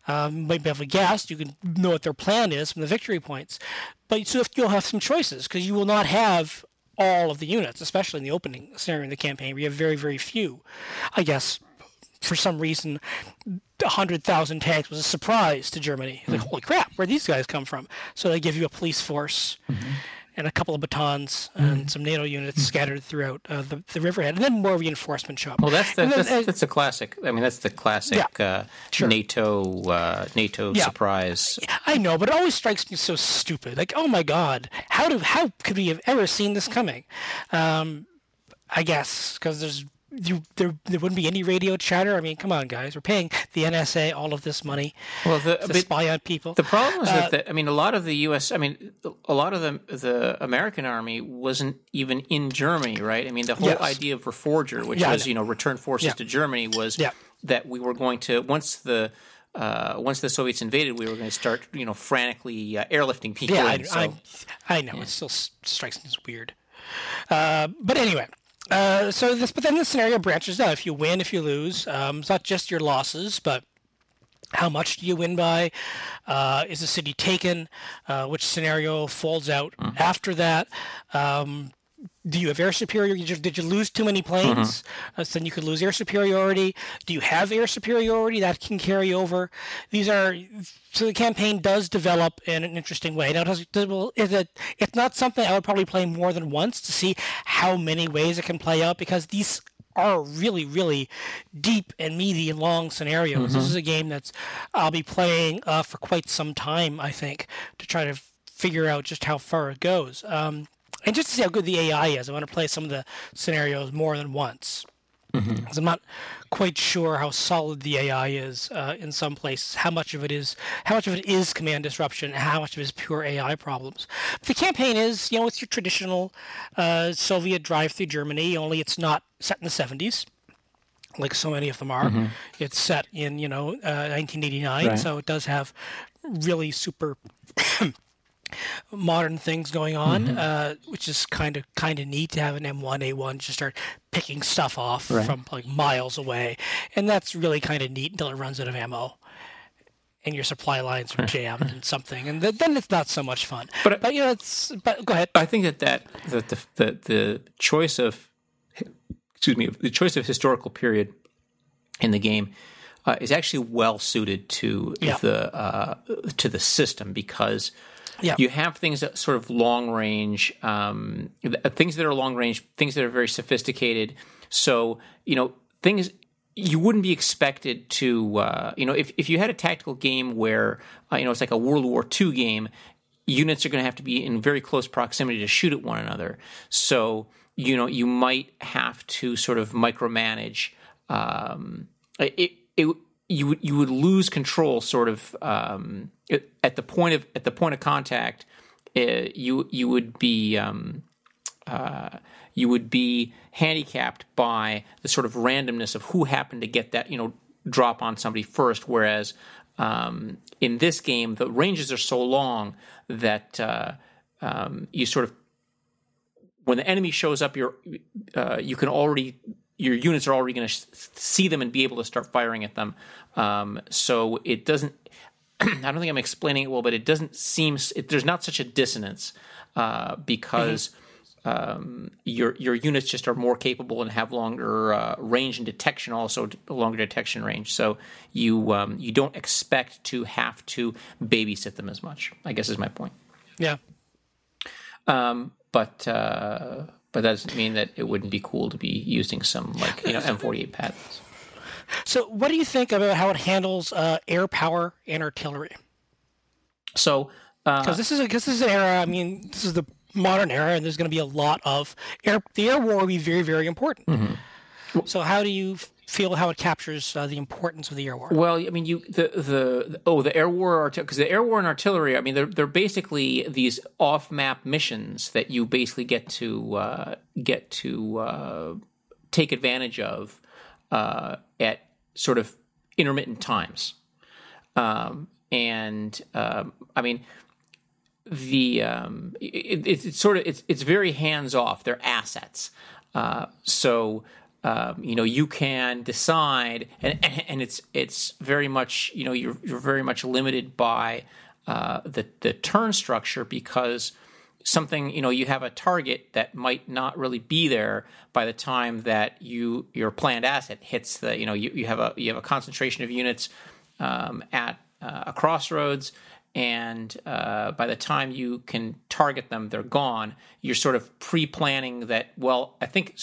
Um, maybe have a guess. You can know what their plan is from the victory points. But so if you'll have some choices because you will not have all of the units, especially in the opening scenario in the campaign where you have very, very few. I guess for some reason, 100,000 tanks was a surprise to Germany. Like, holy crap, where these guys come from? So they give you a police force. Mm-hmm and a couple of batons mm. and some NATO units mm. scattered throughout uh, the, the riverhead, and then more reinforcement shop. Well, that's the, then, that's, uh, that's a classic. I mean, that's the classic yeah, uh, sure. NATO uh, NATO yeah. surprise. I know, but it always strikes me so stupid. Like, oh my god, how do how could we have ever seen this coming? Um, I guess because there's you, there there wouldn't be any radio chatter. I mean, come on, guys, we're paying the NSA all of this money well, the, to spy on people. The problem is uh, that the, I mean, a lot of the U.S. I mean, a lot of the the American army wasn't even in Germany, right? I mean, the whole yes. idea of Reforger, which yeah, was you know return forces yeah. to Germany, was yeah. that we were going to once the uh, once the Soviets invaded, we were going to start, you know, frantically uh, airlifting people. Yeah, I, so, I, I, know. It still strikes me as weird. Uh, but anyway, uh, so this, but then the scenario branches out. If you win, if you lose, um, it's not just your losses, but how much do you win by? Uh, is the city taken? Uh, which scenario folds out mm-hmm. after that? Um, do you have air superiority? Did you, did you lose too many planes? Mm-hmm. Uh, so then you could lose air superiority. Do you have air superiority that can carry over? These are so the campaign does develop in an interesting way. Now, does, does, is it? It's not something I would probably play more than once to see how many ways it can play out because these are really, really deep and meaty and long scenarios. Mm-hmm. This is a game that's I'll be playing uh, for quite some time, I think, to try to figure out just how far it goes. Um, and just to see how good the AI is, I want to play some of the scenarios more than once. Because mm-hmm. I'm not quite sure how solid the AI is uh, in some places. How much of it is how much of it is command disruption, and how much of it is pure AI problems. But the campaign is, you know, it's your traditional uh, Soviet drive through Germany. Only it's not set in the 70s like so many of them are. Mm-hmm. It's set in you know uh, 1989, right. so it does have really super modern things going on, mm-hmm. uh, which is kind of kind of neat to have an M1 A1 just start picking stuff off right. from like miles away, and that's really kind of neat until it runs out of ammo. And your supply lines are jammed and something, and th- then it's not so much fun. But, but you know, it's. But go ahead. I think that that that the the, the choice of excuse me the choice of historical period in the game uh, is actually well suited to yeah. the uh, to the system because yeah. You have things that sort of long range, um, things that are long range, things that are very sophisticated. So, you know, things you wouldn't be expected to, uh, you know, if, if you had a tactical game where, uh, you know, it's like a World War II game, units are going to have to be in very close proximity to shoot at one another. So, you know, you might have to sort of micromanage. Um, it, it, you would you would lose control sort of um, at the point of at the point of contact. Uh, you you would be um, uh, you would be handicapped by the sort of randomness of who happened to get that you know drop on somebody first. Whereas um, in this game, the ranges are so long that uh, um, you sort of when the enemy shows up, you're uh, you can already your units are already going to sh- see them and be able to start firing at them. Um, so it doesn't. I don't think I'm explaining it well, but it doesn't seem it, there's not such a dissonance uh, because mm-hmm. um, your your units just are more capable and have longer uh, range and detection, also longer detection range. So you um, you don't expect to have to babysit them as much. I guess is my point. Yeah. Um, but uh, but that doesn't mean that it wouldn't be cool to be using some like you know M48 Pattons. So, what do you think about how it handles uh, air power and artillery? So, because uh, this is because this is an era. I mean, this is the modern era, and there's going to be a lot of air. The air war will be very, very important. Mm-hmm. So, how do you feel how it captures uh, the importance of the air war? Well, I mean, you the the oh the air war because the air war and artillery. I mean, they're they're basically these off map missions that you basically get to uh, get to uh, take advantage of uh, at sort of intermittent times, um, and um, I mean. The um, it, it's, it's sort of it's it's very hands off. They're assets, uh, so um, you know you can decide and, and it's it's very much you know you're, you're very much limited by uh, the the turn structure because something you know you have a target that might not really be there by the time that you your planned asset hits the you know you, you have a you have a concentration of units um, at uh, a crossroads and uh, by the time you can target them they're gone. You're sort of pre-planning that well i think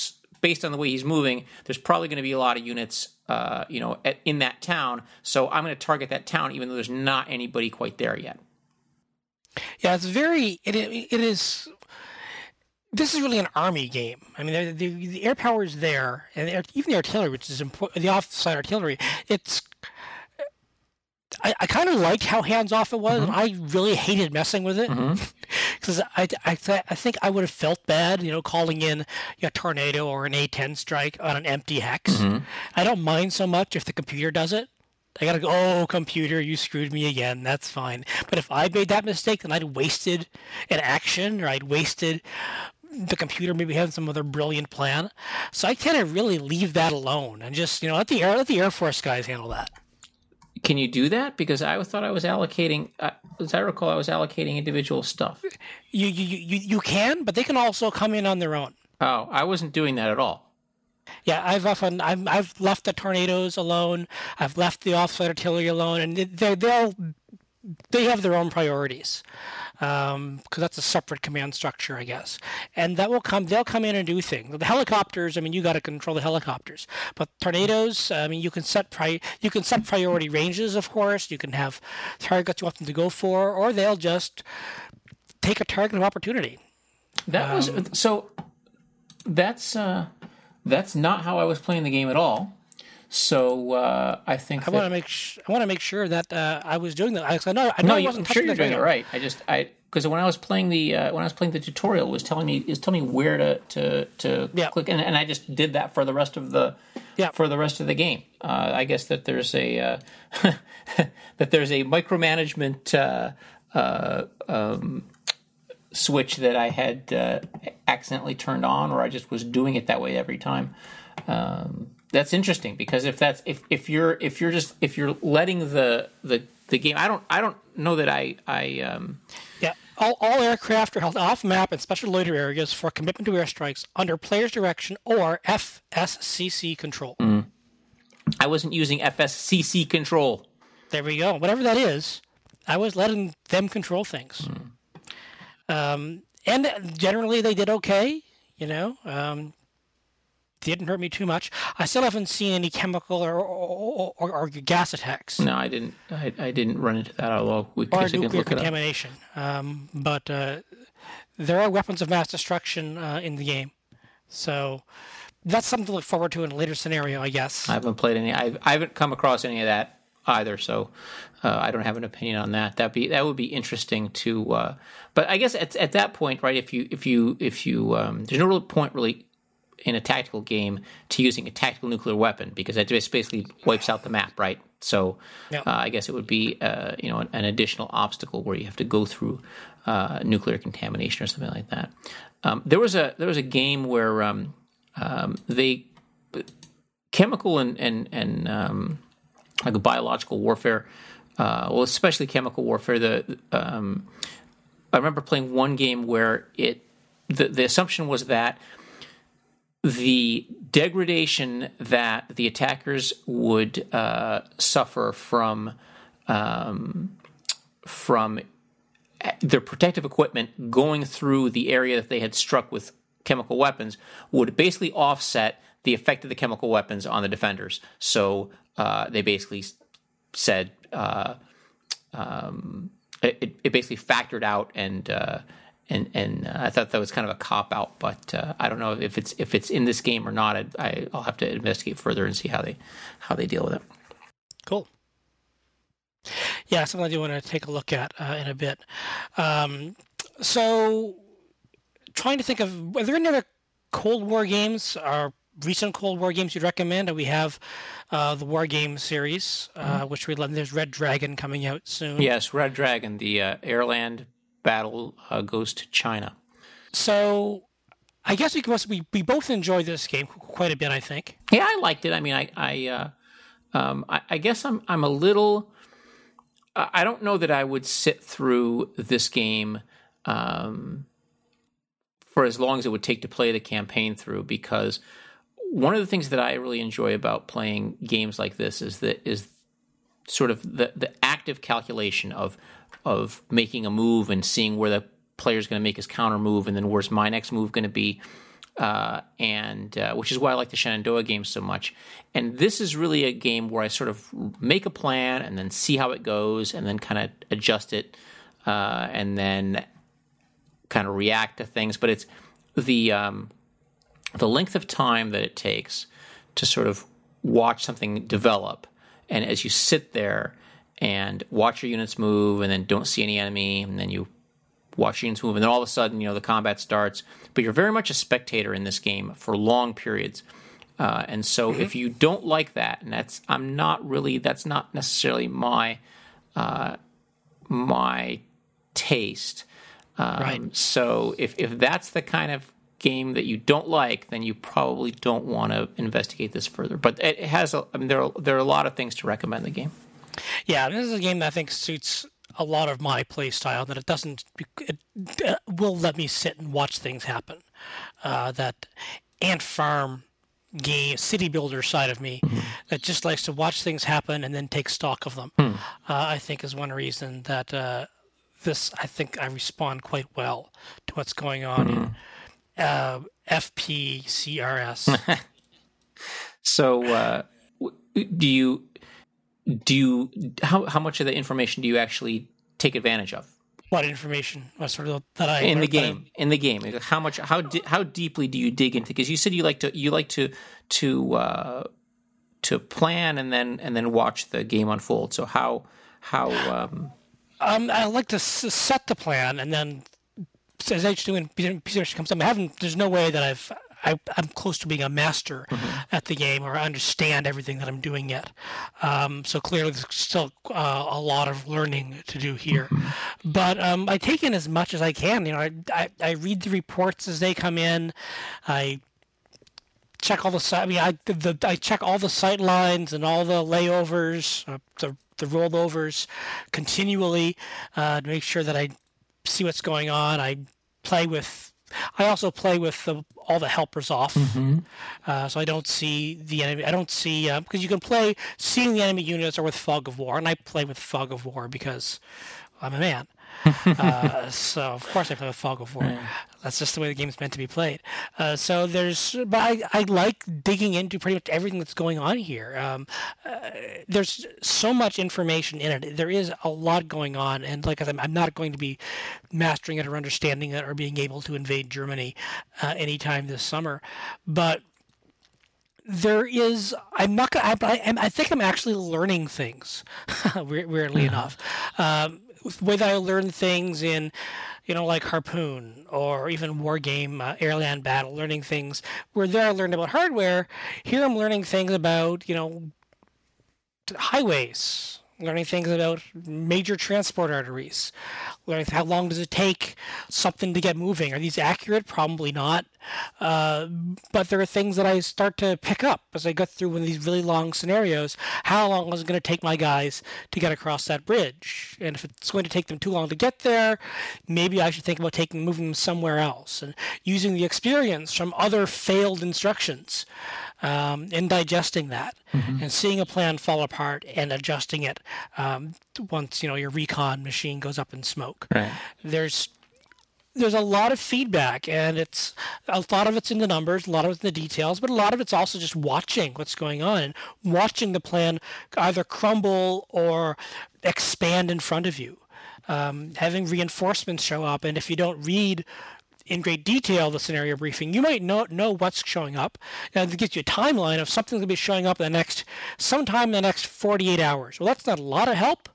based on the way he's moving there's probably going to be a lot of units uh, you know at, in that town so i'm going to target that town even though there's not anybody quite there yet yeah, it's very. It it is. This is really an army game. I mean, the, the, the air power is there, and even the artillery, which is important, the offside artillery. It's. I, I kind of liked how hands off it was. Mm-hmm. I really hated messing with it because mm-hmm. I, I, th- I think I would have felt bad, you know, calling in a tornado or an A10 strike on an empty hex. Mm-hmm. I don't mind so much if the computer does it. I gotta go, oh, computer, you screwed me again. That's fine. But if I made that mistake, then I'd wasted an action or I'd wasted the computer maybe having some other brilliant plan. So I kind of really leave that alone and just, you know, let the Air, let the Air Force guys handle that. Can you do that? Because I thought I was allocating, uh, as I recall, I was allocating individual stuff. You, you, you, you can, but they can also come in on their own. Oh, I wasn't doing that at all. Yeah, I've often I've, I've left the tornadoes alone. I've left the offside artillery alone, and they they'll they have their own priorities because um, that's a separate command structure, I guess. And that will come. They'll come in and do things. The helicopters. I mean, you got to control the helicopters. But tornadoes. I mean, you can set pri- You can set priority ranges, of course. You can have targets you want them to go for, or they'll just take a target of opportunity. That was um, so. That's. Uh that's not how I was playing the game at all. So uh, I think I want to make sh- I want to make sure that uh, I was doing that. I, I know I know no, I wasn't sure you're doing it right. I just I because when I was playing the uh, when I was playing the tutorial, it was telling me is telling me where to to to yeah. click, and, and I just did that for the rest of the yeah. for the rest of the game. Uh, I guess that there's a uh, that there's a micromanagement uh, um, switch that I had uh, accidentally turned on, or I just was doing it that way every time. Um, that's interesting because if that's if, if you're if you're just if you're letting the the the game, I don't I don't know that I I um, yeah. All, all aircraft are held off map in special loiter areas for commitment to airstrikes under player's direction or FSCC control. Mm. I wasn't using FSCC control. There we go. Whatever that is, I was letting them control things. Mm. Um, and generally they did okay, you know. Um, didn't hurt me too much. I still haven't seen any chemical or or, or, or gas attacks. No, I didn't. I, I, didn't run into that. Although we or nuclear contamination. Um, but uh, there are weapons of mass destruction uh, in the game, so that's something to look forward to in a later scenario, I guess. I haven't played any. I, I haven't come across any of that either. So uh, I don't have an opinion on that. That be that would be interesting to. Uh, but I guess at at that point, right? If you if you if you um, there's no real point really in a tactical game to using a tactical nuclear weapon because that just basically wipes out the map, right? So yeah. uh, I guess it would be uh, you know an, an, additional obstacle where you have to go through uh, nuclear contamination or something like that. Um, there was a there was a game where um, um, they chemical and and and um, like biological warfare, uh, well, especially chemical warfare. The um, I remember playing one game where it the, the assumption was that the degradation that the attackers would uh, suffer from um, from their protective equipment going through the area that they had struck with chemical weapons would basically offset the effect of the chemical weapons on the defenders. So uh, they basically said uh, um, it, it, basically factored out and uh, and and uh, I thought that was kind of a cop out, but uh, I don't know if it's if it's in this game or not. I, will have to investigate further and see how they how they deal with it. Cool. Yeah, something I do want to take a look at uh, in a bit. Um, so, trying to think of are there any other Cold War games or recent Cold War games you'd recommend? We have uh, the Wargame series, uh, mm-hmm. which we love. There's Red Dragon coming out soon. Yes, Red Dragon, the uh, airland battle uh, goes to China. So, I guess we must we, we both enjoyed this game quite a bit. I think. Yeah, I liked it. I mean, I I uh, um, I, I, guess I'm I'm a little. I don't know that I would sit through this game. Um, for as long as it would take to play the campaign through because one of the things that I really enjoy about playing games like this is that is sort of the the active calculation of of making a move and seeing where the player is going to make his counter move and then where's my next move going to be uh, and uh, which is why I like the Shenandoah game so much. And this is really a game where I sort of make a plan and then see how it goes and then kind of adjust it uh, and then kind of react to things. But it's the um, the length of time that it takes to sort of watch something develop, and as you sit there and watch your units move, and then don't see any enemy, and then you watch units move, and then all of a sudden, you know, the combat starts. But you're very much a spectator in this game for long periods. Uh, and so, mm-hmm. if you don't like that, and that's I'm not really that's not necessarily my uh, my taste. Um, right. So if if that's the kind of game that you don't like, then you probably don't want to investigate this further. But it has a, I mean, there are, there are a lot of things to recommend the game. Yeah, this is a game that I think suits a lot of my play style. That it doesn't, it, it will let me sit and watch things happen. Uh, that Ant Farm game city builder side of me mm-hmm. that just likes to watch things happen and then take stock of them. Mm. Uh, I think is one reason that uh, this I think I respond quite well to what's going on mm-hmm. in uh, FPCRS. so, uh, do you do you how how much of the information do you actually take advantage of? What information? What sort of that I in the game? In the game, how much? How di- how deeply do you dig into? Because you said you like to you like to to uh, to plan and then and then watch the game unfold. So how how um, um, I like to s- set the plan and then as H2 and PCRC comes up, I haven't. There's no way that I've. I, am close to being a master mm-hmm. at the game or I understand everything that I'm doing yet. Um, so clearly, there's still uh, a lot of learning to do here. Mm-hmm. But um, I take in as much as I can. You know, I, I, I read the reports as they come in. I check all the I mean, I the, I check all the sight lines and all the layovers, uh, the the rollovers continually uh, to make sure that I see what's going on. I play with. I also play with the, all the helpers off, mm-hmm. uh, so I don't see the enemy. I don't see because uh, you can play seeing the enemy units or with fog of war, and I play with fog of war because I'm a man. uh, so of course I play with Fog of War. Yeah. That's just the way the game's meant to be played. Uh, so there's, but I, I like digging into pretty much everything that's going on here. Um, uh, there's so much information in it. There is a lot going on, and like I said, I'm not going to be mastering it or understanding it or being able to invade Germany uh, anytime this summer, but there is i'm not I, I, think i'm actually learning things weirdly enough um, that I learn things in, you know, like Harpoon or even Wargame, uh, AirLand Battle, learning things where there I learned about hardware. Here I'm learning things about, you know, highways, learning things about major transport arteries, learning how long does it take something to get moving. Are these accurate? Probably not. Uh, but there are things that I start to pick up as I go through one of these really long scenarios. How long is it going to take my guys to get across that bridge? And if it's going to take them too long to get there, maybe I should think about taking moving them somewhere else and using the experience from other failed instructions um, and digesting that mm-hmm. and seeing a plan fall apart and adjusting it um, once you know your recon machine goes up in smoke. Right. There's there's a lot of feedback and it's a lot of it's in the numbers a lot of it's in the details but a lot of it's also just watching what's going on and watching the plan either crumble or expand in front of you um, having reinforcements show up and if you don't read in great detail the scenario briefing, you might know know what's showing up, and it gives you a timeline of something that's going to be showing up in the next sometime in the next 48 hours. Well, that's not a lot of help,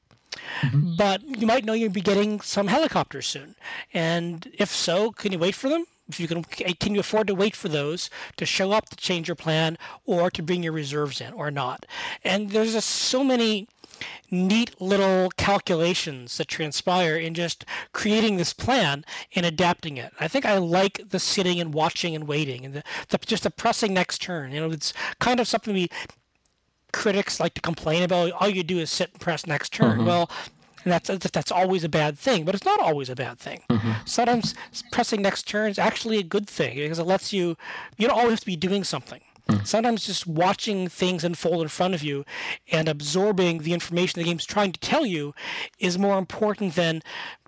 mm-hmm. but you might know you'll be getting some helicopters soon, and if so, can you wait for them? If you can, can you afford to wait for those to show up to change your plan or to bring your reserves in or not? And there's just so many neat little calculations that transpire in just creating this plan and adapting it. I think I like the sitting and watching and waiting and the, the just the pressing next turn. You know, it's kind of something we critics like to complain about. All you do is sit and press next turn. Mm-hmm. Well, and that's that's always a bad thing. But it's not always a bad thing. Sometimes pressing next turn is actually a good thing because it lets you. You don't always have to be doing something. Sometimes just watching things unfold in front of you and absorbing the information the game's trying to tell you is more important than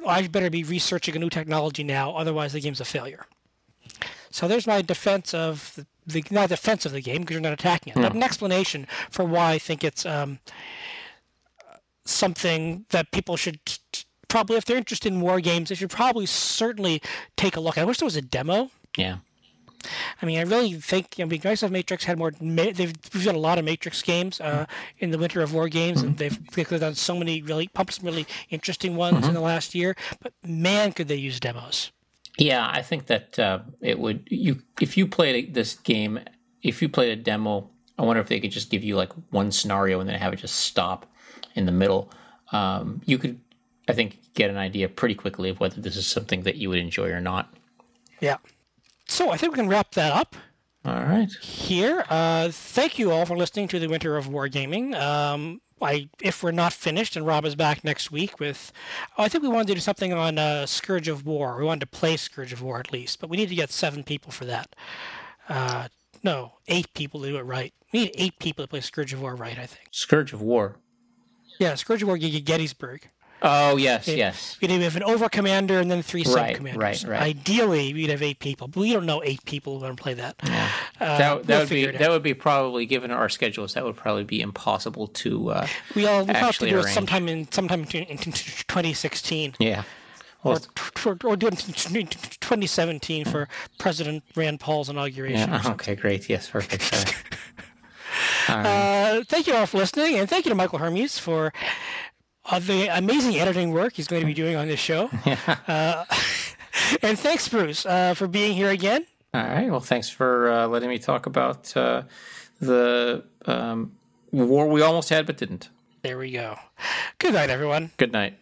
I better be researching a new technology now, otherwise the game's a failure. So there's my defense of the, the not defense of the game because you're not attacking it, but an explanation for why I think it's um, something that people should t- t- probably, if they're interested in war games, they should probably certainly take a look. I wish there was a demo. Yeah. I mean, I really think you know, because of Matrix had more. They've we've done a lot of Matrix games uh, in the Winter of War games, and they've, they've done so many really pumped some really interesting ones in the last year. But man, could they use demos? Yeah, I think that uh, it would. You if you played this game, if you played a demo, I wonder if they could just give you like one scenario and then have it just stop in the middle. Um, you could, I think, get an idea pretty quickly of whether this is something that you would enjoy or not. Yeah. So I think we can wrap that up. All right. here. Uh, thank you all for listening to the Winter of Wargaming. Um, I, if we're not finished, and Rob is back next week with, oh, I think we wanted to do something on uh, Scourge of War. We wanted to play Scourge of War at least, but we need to get seven people for that. Uh, no, eight people to do it right. We need eight people to play Scourge of War right. I think. Scourge of War. Yeah, Scourge of War Ge- Gettysburg. Oh yes, yes. We'd have an over commander and then three sub commanders. right, right. Ideally, we'd have eight people, but we don't know eight people who want to play that. Uh, That, that we'll would be it that would be probably given our schedules that would probably be impossible to. Uh, We all we'll have to do it sometime in sometime in, in 2016. yeah. or, Well, or do it 2017 for President Rand Paul's inauguration. yeah. Okay. Great. Yes. Perfect. Uh, thank you all for listening, and thank you to Michael Hermes for uh, the amazing editing work he's going to be doing on this show. Uh, and thanks, Bruce, uh, for being here again. all right. Well, thanks for uh, letting me talk about uh, the um, war we almost had but didn't. There we go. Good night, everyone. Good night.